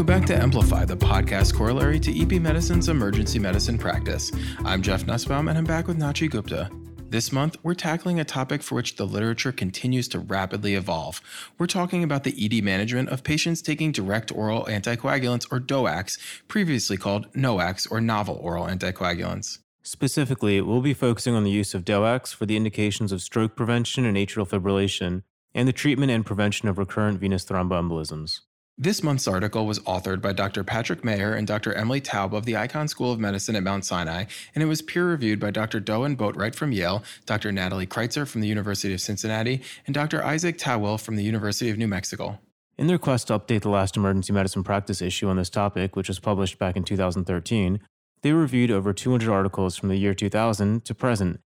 Welcome back to Amplify, the podcast corollary to EB Medicine's emergency medicine practice. I'm Jeff Nussbaum, and I'm back with Nachi Gupta. This month, we're tackling a topic for which the literature continues to rapidly evolve. We're talking about the ED management of patients taking direct oral anticoagulants or DOACs, previously called NOACs or novel oral anticoagulants. Specifically, we'll be focusing on the use of DOACs for the indications of stroke prevention and atrial fibrillation, and the treatment and prevention of recurrent venous thromboembolisms. This month's article was authored by Dr. Patrick Mayer and Dr. Emily Taub of the Icahn School of Medicine at Mount Sinai, and it was peer reviewed by Dr. Dowin Boatright from Yale, Dr. Natalie Kreitzer from the University of Cincinnati, and Dr. Isaac Tawil from the University of New Mexico. In their quest to update the last emergency medicine practice issue on this topic, which was published back in 2013, they reviewed over 200 articles from the year 2000 to present,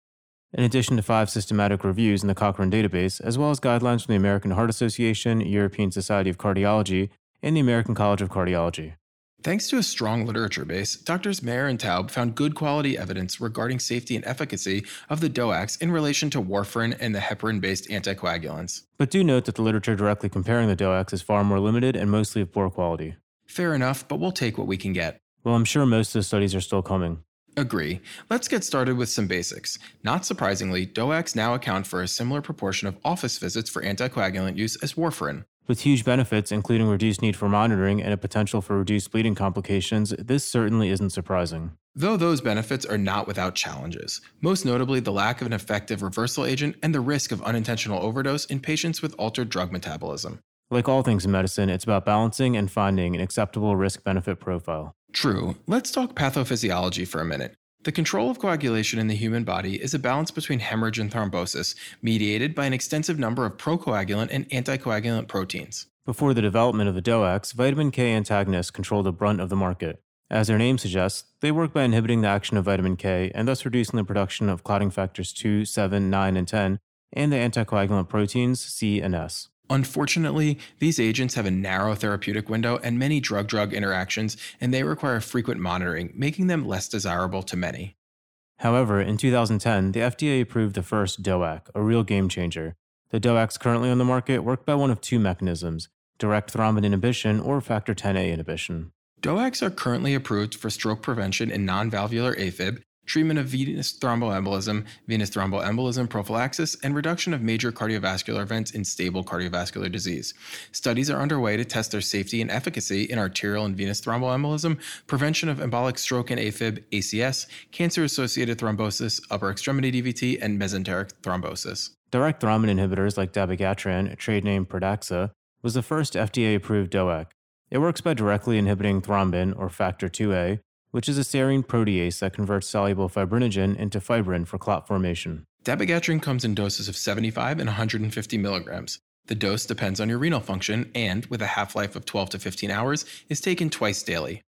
in addition to five systematic reviews in the Cochrane database, as well as guidelines from the American Heart Association, European Society of Cardiology, and the American College of Cardiology. Thanks to a strong literature base, doctors Mayer and Taub found good quality evidence regarding safety and efficacy of the DOACs in relation to warfarin and the heparin based anticoagulants. But do note that the literature directly comparing the DOACs is far more limited and mostly of poor quality. Fair enough, but we'll take what we can get. Well, I'm sure most of the studies are still coming. Agree. Let's get started with some basics. Not surprisingly, DOACs now account for a similar proportion of office visits for anticoagulant use as warfarin. With huge benefits, including reduced need for monitoring and a potential for reduced bleeding complications, this certainly isn't surprising. Though those benefits are not without challenges, most notably the lack of an effective reversal agent and the risk of unintentional overdose in patients with altered drug metabolism. Like all things in medicine, it's about balancing and finding an acceptable risk benefit profile. True. Let's talk pathophysiology for a minute. The control of coagulation in the human body is a balance between hemorrhage and thrombosis, mediated by an extensive number of procoagulant and anticoagulant proteins. Before the development of the DOACs, vitamin K antagonists controlled the brunt of the market. As their name suggests, they work by inhibiting the action of vitamin K and thus reducing the production of clotting factors 2, 7, 9, and 10, and the anticoagulant proteins C and S. Unfortunately, these agents have a narrow therapeutic window and many drug drug interactions, and they require frequent monitoring, making them less desirable to many. However, in 2010, the FDA approved the first DOAC, a real game changer. The DOACs currently on the market work by one of two mechanisms direct thrombin inhibition or factor 10A inhibition. DOACs are currently approved for stroke prevention in non valvular AFib treatment of venous thromboembolism, venous thromboembolism prophylaxis, and reduction of major cardiovascular events in stable cardiovascular disease. Studies are underway to test their safety and efficacy in arterial and venous thromboembolism, prevention of embolic stroke and AFib, ACS, cancer associated thrombosis, upper extremity DVT, and mesenteric thrombosis. Direct thrombin inhibitors like dabigatran, trade name Pradaxa, was the first FDA approved DOAC. It works by directly inhibiting thrombin, or factor 2A, which is a serine protease that converts soluble fibrinogen into fibrin for clot formation. Dabigatran comes in doses of 75 and 150 milligrams. The dose depends on your renal function and, with a half life of 12 to 15 hours, is taken twice daily.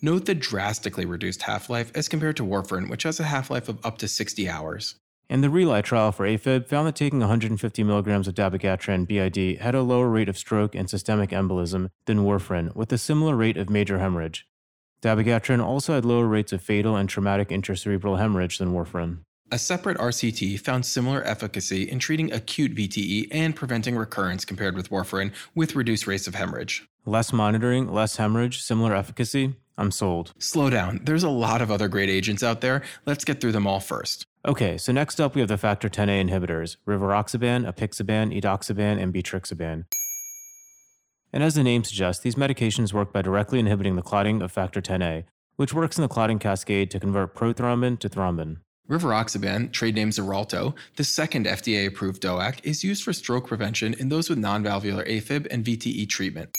Note the drastically reduced half life as compared to warfarin, which has a half life of up to 60 hours. And the RELY trial for AFib found that taking 150 milligrams of dabigatran BID had a lower rate of stroke and systemic embolism than warfarin, with a similar rate of major hemorrhage. Dabigatran also had lower rates of fatal and traumatic intracerebral hemorrhage than warfarin. A separate RCT found similar efficacy in treating acute VTE and preventing recurrence compared with warfarin with reduced rates of hemorrhage. Less monitoring, less hemorrhage, similar efficacy? I'm sold. Slow down. There's a lot of other great agents out there. Let's get through them all first. Okay, so next up we have the factor 10A inhibitors rivaroxaban, apixaban, edoxaban, and betrixaban. And as the name suggests, these medications work by directly inhibiting the clotting of factor 10A, which works in the clotting cascade to convert prothrombin to thrombin. Rivaroxaban, trade name Xarelto, the second FDA approved DOAC, is used for stroke prevention in those with non-valvular AFib and VTE treatment.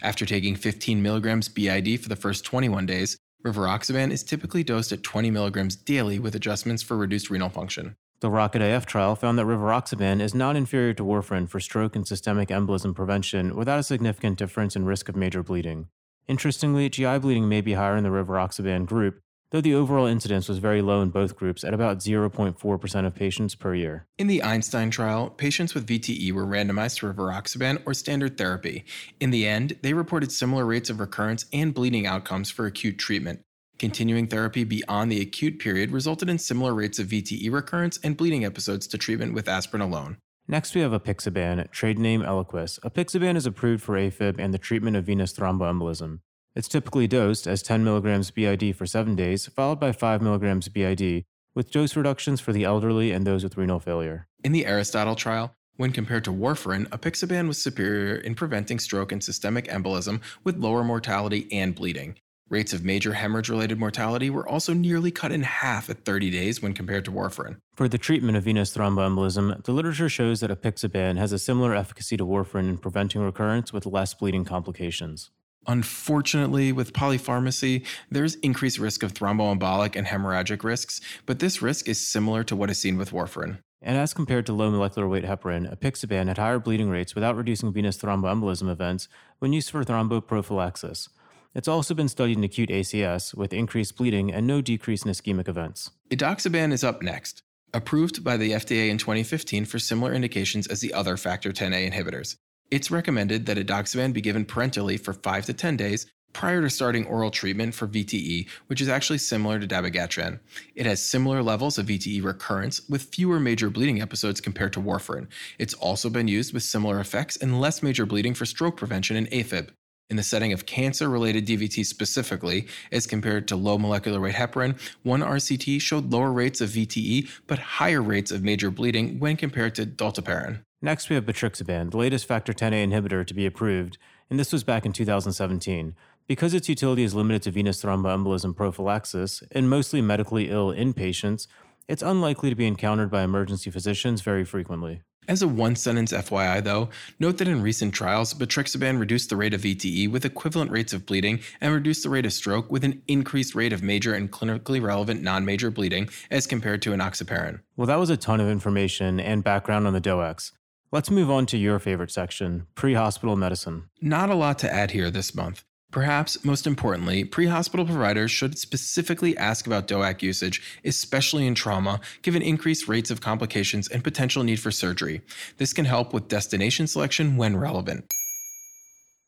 After taking 15 milligrams BID for the first 21 days, rivaroxaban is typically dosed at 20 milligrams daily with adjustments for reduced renal function. The Rocket AF trial found that rivaroxaban is not inferior to warfarin for stroke and systemic embolism prevention without a significant difference in risk of major bleeding. Interestingly, GI bleeding may be higher in the rivaroxaban group, though the overall incidence was very low in both groups at about 0.4% of patients per year. In the Einstein trial, patients with VTE were randomized to rivaroxaban or standard therapy. In the end, they reported similar rates of recurrence and bleeding outcomes for acute treatment. Continuing therapy beyond the acute period resulted in similar rates of VTE recurrence and bleeding episodes to treatment with aspirin alone. Next, we have apixaban, trade name Eliquis. Apixaban is approved for AFib and the treatment of venous thromboembolism. It's typically dosed as 10 mg BID for 7 days, followed by 5 mg BID, with dose reductions for the elderly and those with renal failure. In the Aristotle trial, when compared to warfarin, apixaban was superior in preventing stroke and systemic embolism with lower mortality and bleeding. Rates of major hemorrhage related mortality were also nearly cut in half at 30 days when compared to warfarin. For the treatment of venous thromboembolism, the literature shows that apixaban has a similar efficacy to warfarin in preventing recurrence with less bleeding complications. Unfortunately, with polypharmacy, there's increased risk of thromboembolic and hemorrhagic risks, but this risk is similar to what is seen with warfarin. And as compared to low molecular weight heparin, apixaban had higher bleeding rates without reducing venous thromboembolism events when used for thromboprophylaxis. It's also been studied in acute ACS with increased bleeding and no decrease in ischemic events. Edoxaban is up next, approved by the FDA in 2015 for similar indications as the other factor 10A inhibitors. It's recommended that edoxaban be given parenterally for 5 to 10 days prior to starting oral treatment for VTE, which is actually similar to dabigatran. It has similar levels of VTE recurrence with fewer major bleeding episodes compared to warfarin. It's also been used with similar effects and less major bleeding for stroke prevention in AFib. In the setting of cancer related DVT specifically, as compared to low molecular weight heparin, one RCT showed lower rates of VTE but higher rates of major bleeding when compared to dalteparin. Next, we have betrixaban, the latest factor 10A inhibitor to be approved, and this was back in 2017. Because its utility is limited to venous thromboembolism prophylaxis in mostly medically ill inpatients, it's unlikely to be encountered by emergency physicians very frequently. As a one sentence FYI, though, note that in recent trials, betrixaban reduced the rate of VTE with equivalent rates of bleeding and reduced the rate of stroke with an increased rate of major and clinically relevant non major bleeding as compared to enoxaparin. Well, that was a ton of information and background on the DOACs. Let's move on to your favorite section pre hospital medicine. Not a lot to add here this month. Perhaps most importantly, pre hospital providers should specifically ask about DOAC usage, especially in trauma, given increased rates of complications and potential need for surgery. This can help with destination selection when relevant.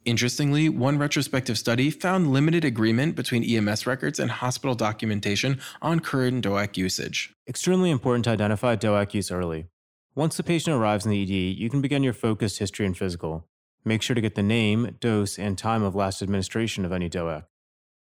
Interestingly, one retrospective study found limited agreement between EMS records and hospital documentation on current DOAC usage. Extremely important to identify DOAC use early. Once the patient arrives in the ED, you can begin your focused history and physical. Make sure to get the name, dose, and time of last administration of any DOAC.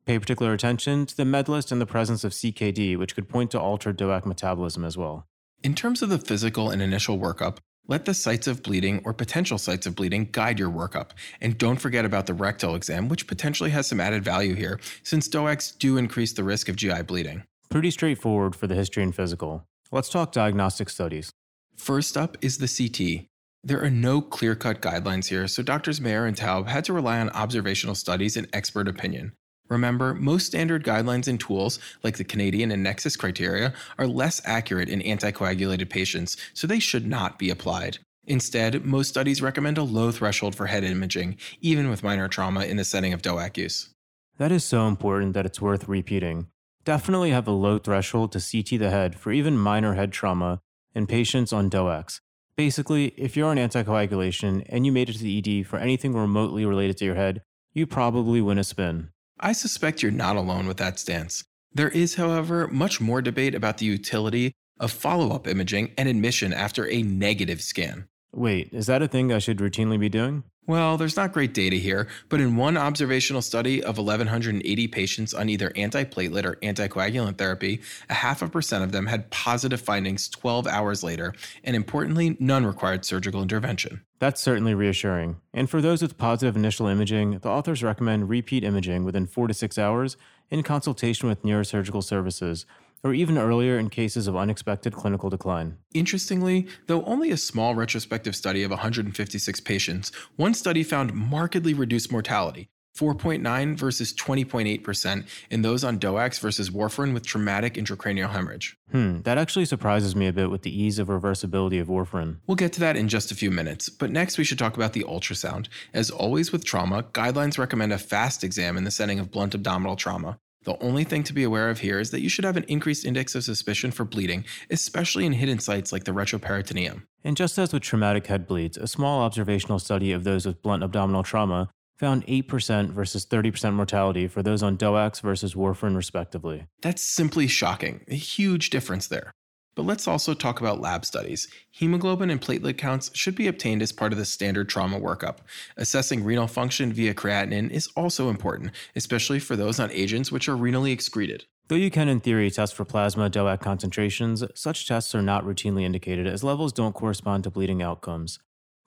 Pay particular attention to the med list and the presence of CKD, which could point to altered DOAC metabolism as well. In terms of the physical and initial workup, let the sites of bleeding or potential sites of bleeding guide your workup. And don't forget about the rectal exam, which potentially has some added value here, since DOACs do increase the risk of GI bleeding. Pretty straightforward for the history and physical. Let's talk diagnostic studies. First up is the CT. There are no clear cut guidelines here, so Doctors Mayer and Taub had to rely on observational studies and expert opinion. Remember, most standard guidelines and tools, like the Canadian and Nexus criteria, are less accurate in anticoagulated patients, so they should not be applied. Instead, most studies recommend a low threshold for head imaging, even with minor trauma in the setting of DOAC use. That is so important that it's worth repeating. Definitely have a low threshold to CT the head for even minor head trauma in patients on DOACs. Basically, if you're on anticoagulation and you made it to the ED for anything remotely related to your head, you probably win a spin. I suspect you're not alone with that stance. There is, however, much more debate about the utility of follow up imaging and admission after a negative scan. Wait, is that a thing I should routinely be doing? Well, there's not great data here, but in one observational study of 1,180 patients on either antiplatelet or anticoagulant therapy, a half a percent of them had positive findings 12 hours later, and importantly, none required surgical intervention. That's certainly reassuring. And for those with positive initial imaging, the authors recommend repeat imaging within four to six hours in consultation with neurosurgical services or even earlier in cases of unexpected clinical decline. Interestingly, though only a small retrospective study of 156 patients, one study found markedly reduced mortality. 4.9 versus 20.8% in those on DOACs versus warfarin with traumatic intracranial hemorrhage. Hmm, that actually surprises me a bit with the ease of reversibility of warfarin. We'll get to that in just a few minutes, but next we should talk about the ultrasound. As always with trauma, guidelines recommend a fast exam in the setting of blunt abdominal trauma. The only thing to be aware of here is that you should have an increased index of suspicion for bleeding, especially in hidden sites like the retroperitoneum. And just as with traumatic head bleeds, a small observational study of those with blunt abdominal trauma found 8% versus 30% mortality for those on DOACs versus warfarin, respectively. That's simply shocking. A huge difference there. But let's also talk about lab studies. Hemoglobin and platelet counts should be obtained as part of the standard trauma workup. Assessing renal function via creatinine is also important, especially for those on agents which are renally excreted. Though you can, in theory, test for plasma DOAC concentrations, such tests are not routinely indicated as levels don't correspond to bleeding outcomes.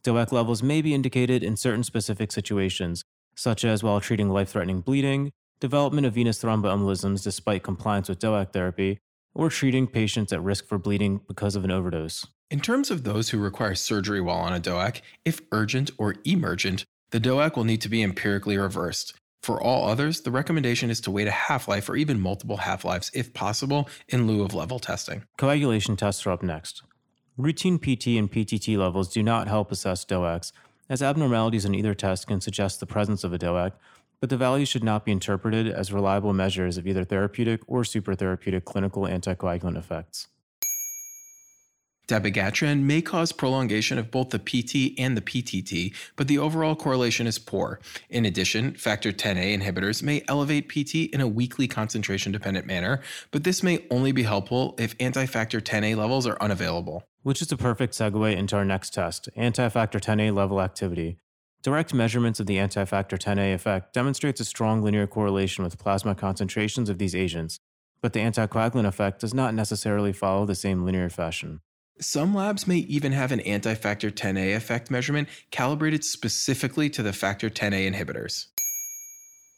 DOAC levels may be indicated in certain specific situations, such as while treating life threatening bleeding, development of venous thromboembolisms despite compliance with DOAC therapy, or treating patients at risk for bleeding because of an overdose. In terms of those who require surgery while on a DOAC, if urgent or emergent, the DOAC will need to be empirically reversed. For all others, the recommendation is to wait a half life or even multiple half lives if possible in lieu of level testing. Coagulation tests are up next. Routine PT and PTT levels do not help assess DOACs, as abnormalities in either test can suggest the presence of a DOAC, but the values should not be interpreted as reliable measures of either therapeutic or supertherapeutic clinical anticoagulant effects. Dabigatran may cause prolongation of both the PT and the PTT, but the overall correlation is poor. In addition, factor 10A inhibitors may elevate PT in a weakly concentration dependent manner, but this may only be helpful if anti-factor 10A levels are unavailable. Which is a perfect segue into our next test, anti-factor 10A level activity. Direct measurements of the anti-factor 10A effect demonstrates a strong linear correlation with plasma concentrations of these agents, but the anticoagulant effect does not necessarily follow the same linear fashion. Some labs may even have an anti factor 10A effect measurement calibrated specifically to the factor 10A inhibitors.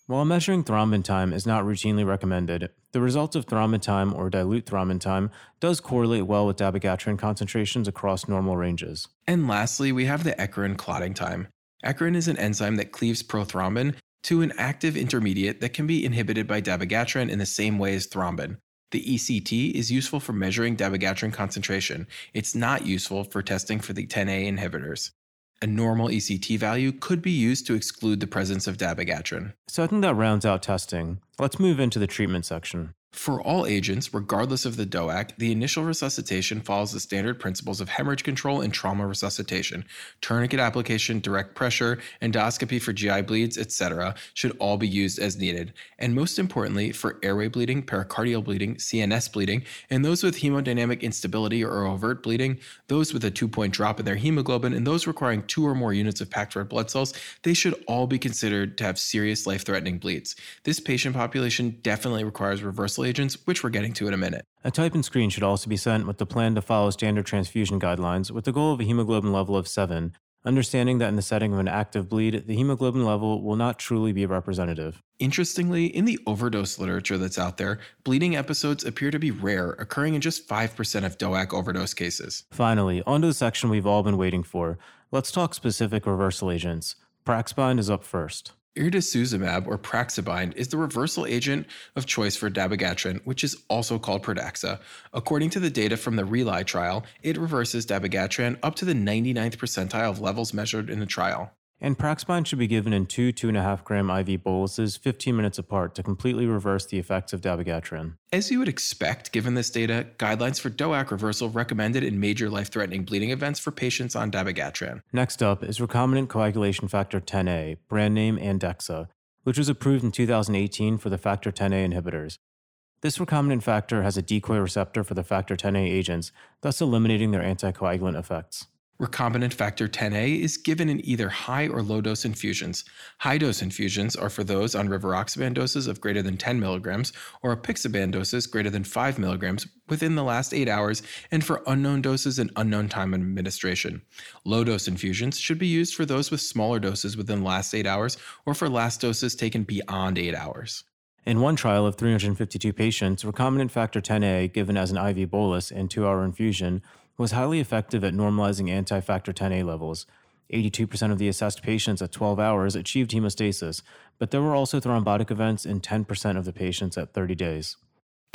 While measuring thrombin time is not routinely recommended, the results of thrombin time or dilute thrombin time does correlate well with dabigatran concentrations across normal ranges. And lastly, we have the ecarin clotting time. Ecarin is an enzyme that cleaves prothrombin to an active intermediate that can be inhibited by dabigatran in the same way as thrombin. The ECT is useful for measuring dabigatran concentration. It's not useful for testing for the 10A inhibitors. A normal ECT value could be used to exclude the presence of dabigatran. So I think that rounds out testing. Let's move into the treatment section. For all agents, regardless of the DOAC, the initial resuscitation follows the standard principles of hemorrhage control and trauma resuscitation. Tourniquet application, direct pressure, endoscopy for GI bleeds, etc., should all be used as needed. And most importantly, for airway bleeding, pericardial bleeding, CNS bleeding, and those with hemodynamic instability or overt bleeding, those with a two point drop in their hemoglobin, and those requiring two or more units of packed red blood cells, they should all be considered to have serious life threatening bleeds. This patient population definitely requires reversal agents, which we're getting to in a minute. A type and screen should also be sent with the plan to follow standard transfusion guidelines with the goal of a hemoglobin level of 7, understanding that in the setting of an active bleed, the hemoglobin level will not truly be representative. Interestingly, in the overdose literature that's out there, bleeding episodes appear to be rare, occurring in just 5% of DOAC overdose cases. Finally, onto the section we've all been waiting for. Let's talk specific reversal agents. Praxbind is up first. Idarucizumab or Praxabind is the reversal agent of choice for dabigatran, which is also called Pradaxa. According to the data from the RELY trial, it reverses dabigatran up to the 99th percentile of levels measured in the trial and Praxbind should be given in two 2.5 gram IV boluses 15 minutes apart to completely reverse the effects of dabigatran. As you would expect, given this data, guidelines for DOAC reversal recommended in major life threatening bleeding events for patients on dabigatran. Next up is recombinant coagulation factor 10A, brand name Andexxa, which was approved in 2018 for the factor 10A inhibitors. This recombinant factor has a decoy receptor for the factor 10A agents, thus eliminating their anticoagulant effects. Recombinant factor 10A is given in either high or low dose infusions. High dose infusions are for those on rivaroxaban doses of greater than 10 milligrams or apixaban doses greater than 5 milligrams within the last 8 hours and for unknown doses and unknown time of administration. Low dose infusions should be used for those with smaller doses within the last 8 hours or for last doses taken beyond 8 hours. In one trial of 352 patients, recombinant factor 10A given as an IV bolus and 2 hour infusion was highly effective at normalizing anti factor 10A levels. 82% of the assessed patients at 12 hours achieved hemostasis, but there were also thrombotic events in 10% of the patients at 30 days.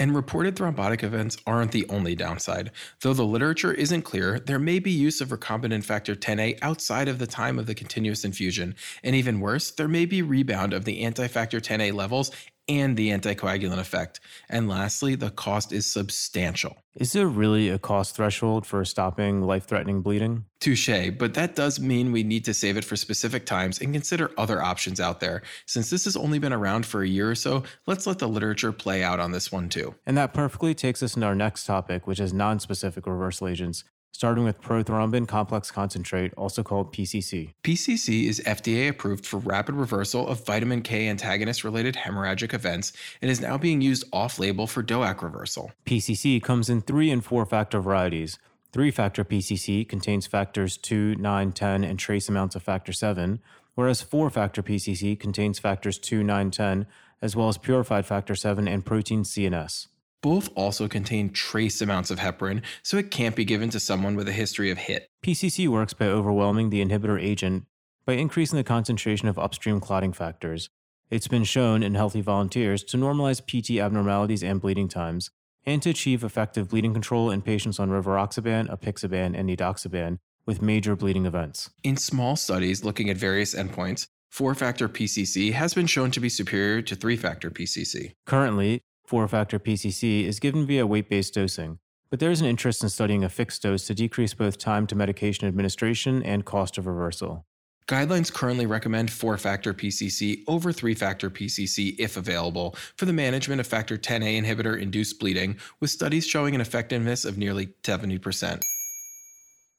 And reported thrombotic events aren't the only downside. Though the literature isn't clear, there may be use of recombinant factor 10A outside of the time of the continuous infusion. And even worse, there may be rebound of the anti factor 10A levels and the anticoagulant effect. And lastly, the cost is substantial. Is there really a cost threshold for stopping life threatening bleeding? Touche, but that does mean we need to save it for specific times and consider other options out there. Since this has only been around for a year or so, let's let the literature play out on this one too. And that perfectly takes us into our next topic, which is non specific reversal agents, starting with prothrombin complex concentrate, also called PCC. PCC is FDA approved for rapid reversal of vitamin K antagonist related hemorrhagic events and is now being used off label for DOAC reversal. PCC comes in three and four factor varieties. 3 factor PCC contains factors 2, 9, 10, and trace amounts of factor 7, whereas 4 factor PCC contains factors 2, 9, 10, as well as purified factor 7 and protein CNS. Both also contain trace amounts of heparin, so it can't be given to someone with a history of HIT. PCC works by overwhelming the inhibitor agent by increasing the concentration of upstream clotting factors. It's been shown in healthy volunteers to normalize PT abnormalities and bleeding times, and to achieve effective bleeding control in patients on rivaroxaban, apixaban, and edoxaban with major bleeding events. In small studies looking at various endpoints, 4 factor PCC has been shown to be superior to 3 factor PCC. Currently, 4 factor PCC is given via weight based dosing, but there is an interest in studying a fixed dose to decrease both time to medication administration and cost of reversal. Guidelines currently recommend 4 factor PCC over 3 factor PCC if available for the management of factor 10A inhibitor induced bleeding, with studies showing an effectiveness of nearly 70%.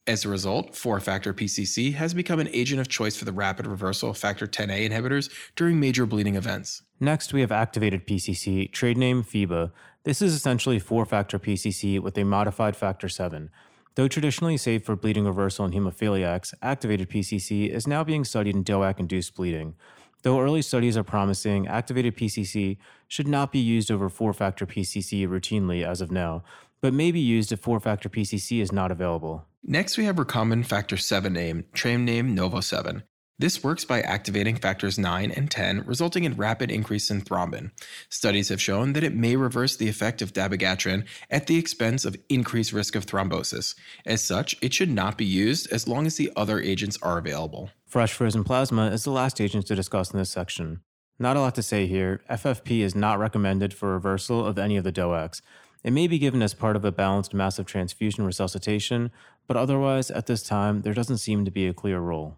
As a result, 4 factor PCC has become an agent of choice for the rapid reversal of factor 10A inhibitors during major bleeding events. Next, we have activated PCC, trade name FEIBA. This is essentially 4 factor PCC with a modified factor 7. Though traditionally safe for bleeding reversal in hemophiliacs, activated PCC is now being studied in DOAC induced bleeding. Though early studies are promising, activated PCC should not be used over 4 factor PCC routinely as of now, but may be used if 4 factor PCC is not available. Next, we have recombinant factor 7 name, trade name NovoSeven. This works by activating factors 9 and 10, resulting in rapid increase in thrombin. Studies have shown that it may reverse the effect of dabigatran at the expense of increased risk of thrombosis. As such, it should not be used as long as the other agents are available. Fresh frozen plasma is the last agent to discuss in this section. Not a lot to say here. FFP is not recommended for reversal of any of the DOACs. It may be given as part of a balanced massive transfusion resuscitation, but otherwise, at this time, there doesn't seem to be a clear role.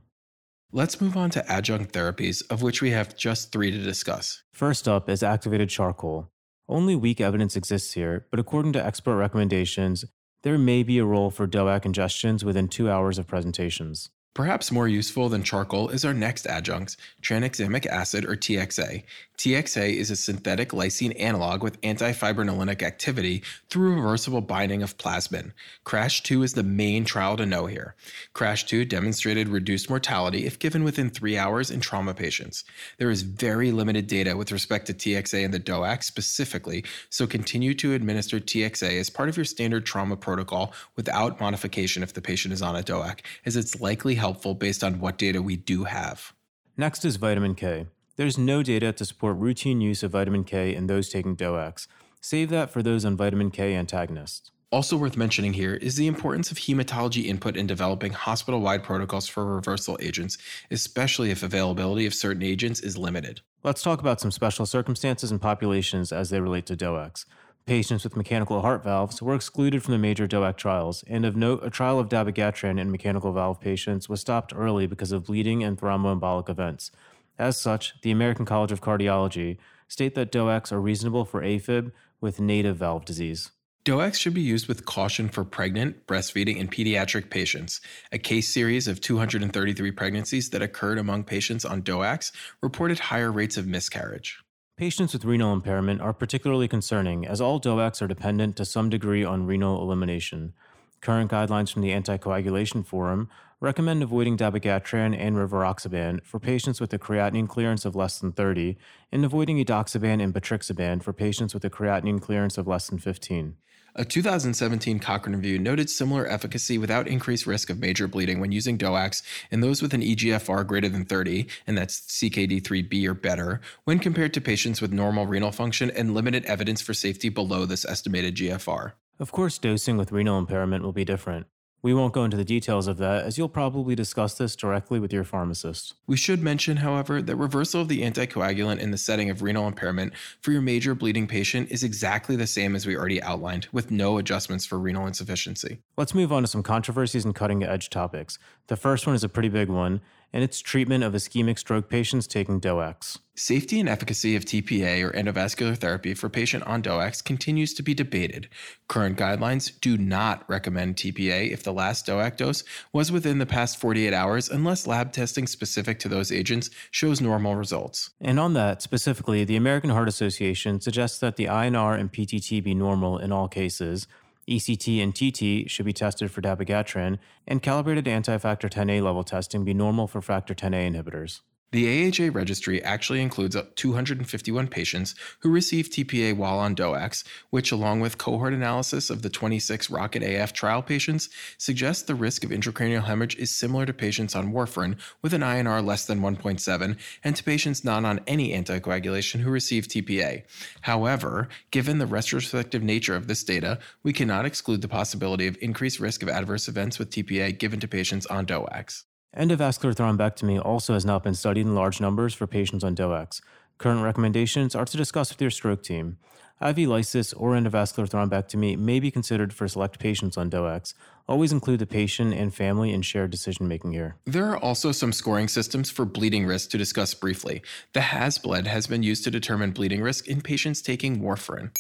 Let's move on to adjunct therapies, of which we have just three to discuss. First up is activated charcoal. Only weak evidence exists here, but according to expert recommendations, there may be a role for DOAC ingestions within two hours of presentations. Perhaps more useful than charcoal is our next adjunct, tranexamic acid or TXA. TXA is a synthetic lysine analog with antifibrinolytic activity through reversible binding of plasmin. CRASH 2 is the main trial to know here. CRASH 2 demonstrated reduced mortality if given within three hours in trauma patients. There is very limited data with respect to TXA and the DOAC specifically, so continue to administer TXA as part of your standard trauma protocol without modification if the patient is on a DOAC, as it's likely helpful based on what data we do have. Next is vitamin K. There's no data to support routine use of vitamin K in those taking DOACs. Save that for those on vitamin K antagonists. Also worth mentioning here is the importance of hematology input in developing hospital wide protocols for reversal agents, especially if availability of certain agents is limited. Let's talk about some special circumstances and populations as they relate to DOACs. Patients with mechanical heart valves were excluded from the major DOAC trials, and of note, a trial of dabigatran in mechanical valve patients was stopped early because of bleeding and thromboembolic events. As such, the American College of Cardiology state that DOACs are reasonable for AFib with native valve disease. DOACs should be used with caution for pregnant, breastfeeding, and pediatric patients. A case series of 233 pregnancies that occurred among patients on DOACs reported higher rates of miscarriage. Patients with renal impairment are particularly concerning as all DOACs are dependent to some degree on renal elimination. Current guidelines from the Anticoagulation Forum recommend avoiding dabigatran and rivaroxaban for patients with a creatinine clearance of less than 30 and avoiding edoxaban and betrixaban for patients with a creatinine clearance of less than 15. A 2017 Cochrane review noted similar efficacy without increased risk of major bleeding when using DOACs in those with an EGFR greater than 30, and that's CKD3B or better, when compared to patients with normal renal function and limited evidence for safety below this estimated GFR. Of course, dosing with renal impairment will be different. We won't go into the details of that, as you'll probably discuss this directly with your pharmacist. We should mention, however, that reversal of the anticoagulant in the setting of renal impairment for your major bleeding patient is exactly the same as we already outlined, with no adjustments for renal insufficiency. Let's move on to some controversies and cutting edge topics. The first one is a pretty big one, and it's treatment of ischemic stroke patients taking DOACs. Safety and efficacy of TPA or endovascular therapy for patient on DOACs continues to be debated. Current guidelines do not recommend TPA if the last DOAC dose was within the past 48 hours unless lab testing specific to those agents shows normal results. And on that, specifically, the American Heart Association suggests that the INR and PTT be normal in all cases, ECT and TT should be tested for dabigatran, and calibrated anti-factor 10A level testing be normal for factor 10A inhibitors. The AHA registry actually includes 251 patients who received TPA while on DOACs, which, along with cohort analysis of the 26 Rocket AF trial patients, suggests the risk of intracranial hemorrhage is similar to patients on warfarin with an INR less than 1.7 and to patients not on any anticoagulation who received TPA. However, given the retrospective nature of this data, we cannot exclude the possibility of increased risk of adverse events with TPA given to patients on DOACs. Endovascular thrombectomy also has not been studied in large numbers for patients on DOACs. Current recommendations are to discuss with your stroke team. IV lysis or endovascular thrombectomy may be considered for select patients on DOACs. Always include the patient and family in shared decision making here. There are also some scoring systems for bleeding risk to discuss briefly. The HAS-BLED has been used to determine bleeding risk in patients taking warfarin.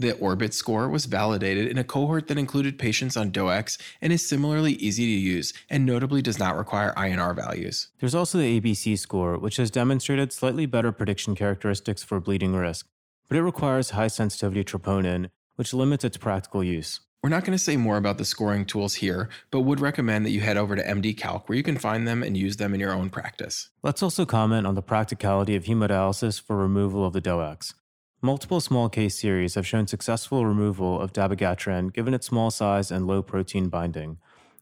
The Orbit score was validated in a cohort that included patients on DOACs and is similarly easy to use and notably does not require INR values. There's also the ABC score, which has demonstrated slightly better prediction characteristics for bleeding risk, but it requires high sensitivity troponin, which limits its practical use. We're not going to say more about the scoring tools here, but would recommend that you head over to MD Calc where you can find them and use them in your own practice. Let's also comment on the practicality of hemodialysis for removal of the DOACs. Multiple small case series have shown successful removal of dabigatran given its small size and low protein binding.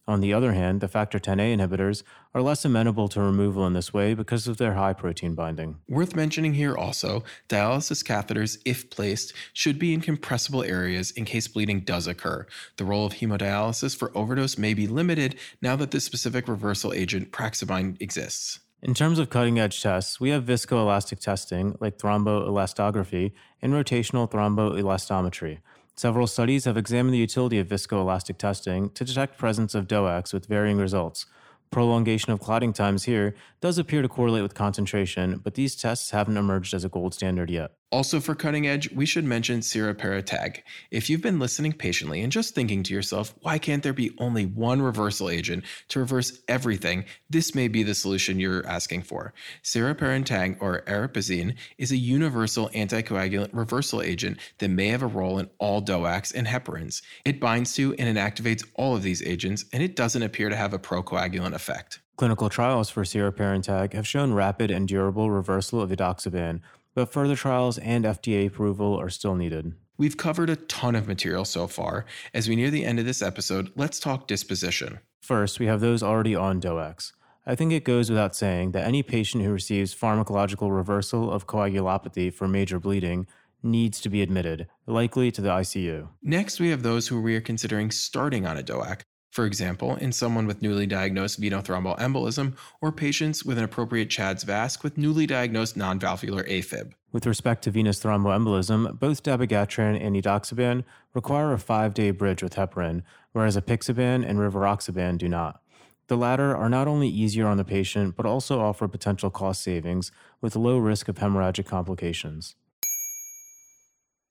On the other hand, the factor 10A inhibitors are less amenable to removal in this way because of their high protein binding. Worth mentioning here also, dialysis catheters, if placed, should be in compressible areas in case bleeding does occur. The role of hemodialysis for overdose may be limited now that the specific reversal agent Praxbind exists. In terms of cutting edge tests, we have viscoelastic testing, like thromboelastography, and rotational thromboelastometry. Several studies have examined the utility of viscoelastic testing to detect presence of DOACs with varying results. Prolongation of clotting times here does appear to correlate with concentration, but these tests haven't emerged as a gold standard yet. Also, for cutting edge, we should mention Ciraparantag. If you've been listening patiently and just thinking to yourself, why can't there be only one reversal agent to reverse everything? This may be the solution you're asking for. Ciraparantag, or aripazine, is a universal anticoagulant reversal agent that may have a role in all DOACs and heparins. It binds to and inactivates all of these agents, and it doesn't appear to have a procoagulant effect. Clinical trials for Ciraparantag have shown rapid and durable reversal of edoxaban, but further trials and FDA approval are still needed. We've covered a ton of material so far. As we near the end of this episode, let's talk disposition. First, we have those already on DOACs. I think it goes without saying that any patient who receives pharmacological reversal of coagulopathy for major bleeding needs to be admitted, likely to the ICU. Next, we have those who we are considering starting on a DOAC, for example, in someone with newly diagnosed venothromboembolism or patients with an appropriate CHADS VASC with newly diagnosed non-valvular AFib. With respect to venous thromboembolism, both dabigatran and edoxaban require a five-day bridge with heparin, whereas apixaban and rivaroxaban do not. The latter are not only easier on the patient, but also offer potential cost savings with low risk of hemorrhagic complications.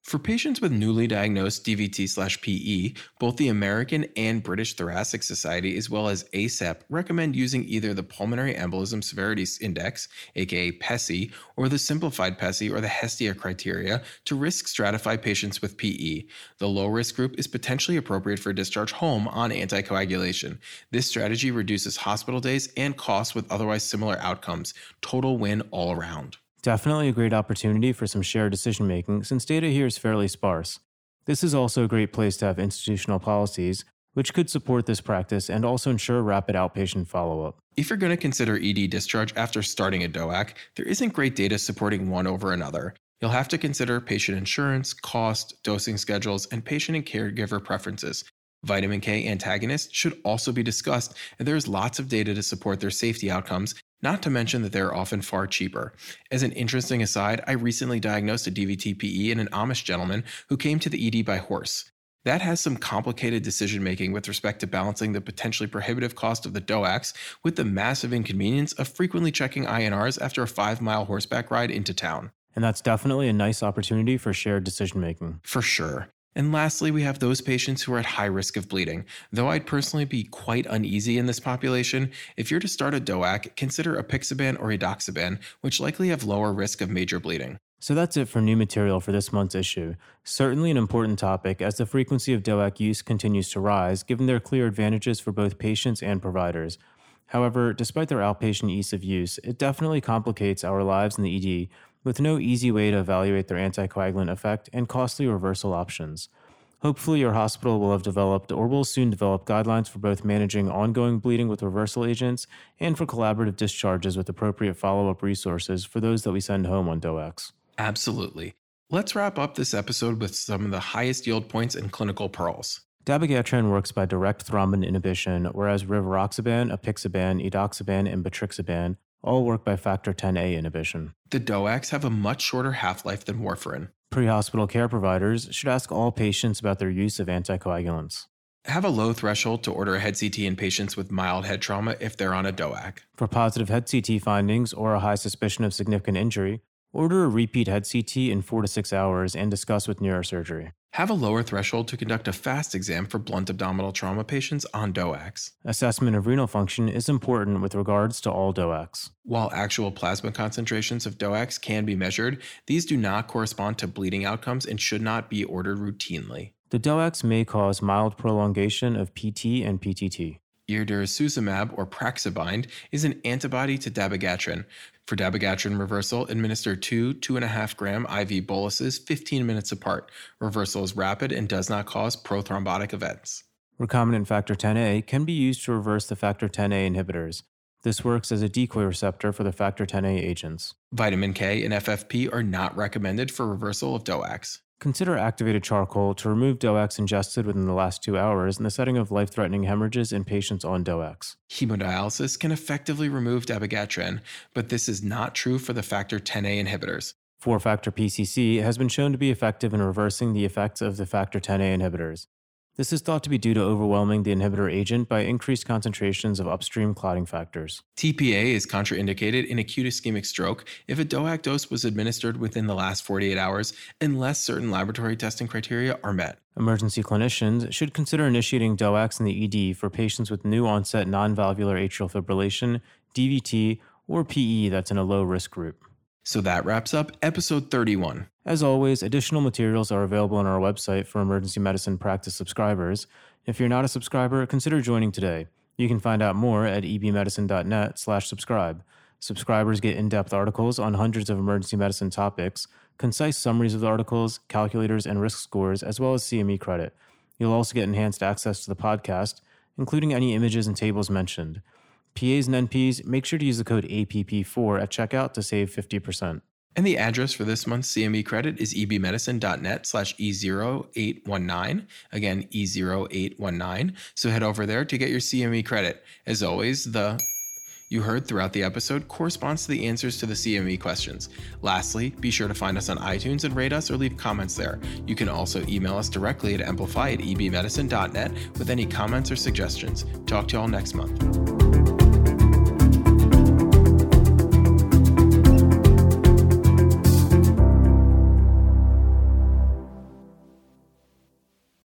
For patients with newly diagnosed DVT slash PE, both the American and British Thoracic Society as well as ACEP recommend using either the Pulmonary Embolism Severity Index, aka PESI, or the simplified PESI or the Hestia criteria to risk stratify patients with PE. The low risk group is potentially appropriate for discharge home on anticoagulation. This strategy reduces hospital days and costs with otherwise similar outcomes. Total win all around. Definitely a great opportunity for some shared decision making since data here is fairly sparse. This is also a great place to have institutional policies, which could support this practice and also ensure rapid outpatient follow up. If you're going to consider ED discharge after starting a DOAC, there isn't great data supporting one over another. You'll have to consider patient insurance, cost, dosing schedules, and patient and caregiver preferences. Vitamin K antagonists should also be discussed, and there is lots of data to support their safety outcomes, not to mention that they're often far cheaper. As an interesting aside, I recently diagnosed a DVT-PE in an Amish gentleman who came to the ED by horse. That has some complicated decision making with respect to balancing the potentially prohibitive cost of the DOACs with the massive inconvenience of frequently checking INRs after a five mile horseback ride into town. And that's definitely a nice opportunity for shared decision making. For sure. And lastly, we have those patients who are at high risk of bleeding. Though I'd personally be quite uneasy in this population, if you're to start a DOAC, consider apixaban or edoxaban, which likely have lower risk of major bleeding. So that's it for new material for this month's issue. Certainly an important topic as the frequency of DOAC use continues to rise, given their clear advantages for both patients and providers. However, despite their outpatient ease of use, it definitely complicates our lives in the ED with no easy way to evaluate their anticoagulant effect and costly reversal options. Hopefully, your hospital will have developed or will soon develop guidelines for both managing ongoing bleeding with reversal agents and for collaborative discharges with appropriate follow up resources for those that we send home on DOACs. Absolutely. Let's wrap up this episode with some of the highest yield points and clinical pearls. Dabigatran works by direct thrombin inhibition, whereas rivaroxaban, apixaban, edoxaban, and betrixaban all work by factor 10A inhibition. The DOACs have a much shorter half life than warfarin. Pre hospital care providers should ask all patients about their use of anticoagulants. Have a low threshold to order a head CT in patients with mild head trauma if they're on a DOAC. For positive head CT findings or a high suspicion of significant injury, order a repeat head CT in four to six hours and discuss with neurosurgery. Have a lower threshold to conduct a fast exam for blunt abdominal trauma patients on DOACs. Assessment of renal function is important with regards to all DOACs. While actual plasma concentrations of DOACs can be measured, these do not correspond to bleeding outcomes and should not be ordered routinely. The DOACs may cause mild prolongation of PT and PTT. Idarucizumab or Praxabind is an antibody to dabigatran. For dabigatran reversal, administer two 2.5 gram IV boluses 15 minutes apart. Reversal is rapid and does not cause prothrombotic events. Recombinant factor 10A can be used to reverse the factor 10A inhibitors. This works as a decoy receptor for the factor 10A agents. Vitamin K and FFP are not recommended for reversal of DOACs. Consider activated charcoal to remove DOACs ingested within the last two hours in the setting of life threatening hemorrhages in patients on DOACs. Hemodialysis can effectively remove dabigatran, but this is not true for the factor 10A inhibitors. 4 factor PCC has been shown to be effective in reversing the effects of the factor 10A inhibitors. This is thought to be due to overwhelming the inhibitor agent by increased concentrations of upstream clotting factors. TPA is contraindicated in acute ischemic stroke if a DOAC dose was administered within the last 48 hours, unless certain laboratory testing criteria are met. Emergency clinicians should consider initiating DOACs in the ED for patients with new onset non valvular atrial fibrillation, DVT, or PE that's in a low risk group. So that wraps up episode 31. As always, additional materials are available on our website for emergency medicine practice subscribers. If you're not a subscriber, consider joining today. You can find out more at ebmedicine.net slash subscribe. Subscribers get in-depth articles on hundreds of emergency medicine topics, concise summaries of the articles, calculators, and risk scores, as well as CME credit. You'll also get enhanced access to the podcast, including any images and tables mentioned. PAs and NPs, make sure to use the code APP4 at checkout to save 50%. And the address for this month's CME credit is ebmedicine.net slash E0819. Again, E0819. So head over there to get your CME credit. As always, the you heard throughout the episode corresponds to the answers to the CME questions. Lastly, be sure to find us on iTunes and rate us or leave comments there. You can also email us directly at amplify at ebmedicine.net with any comments or suggestions. Talk to you all next month.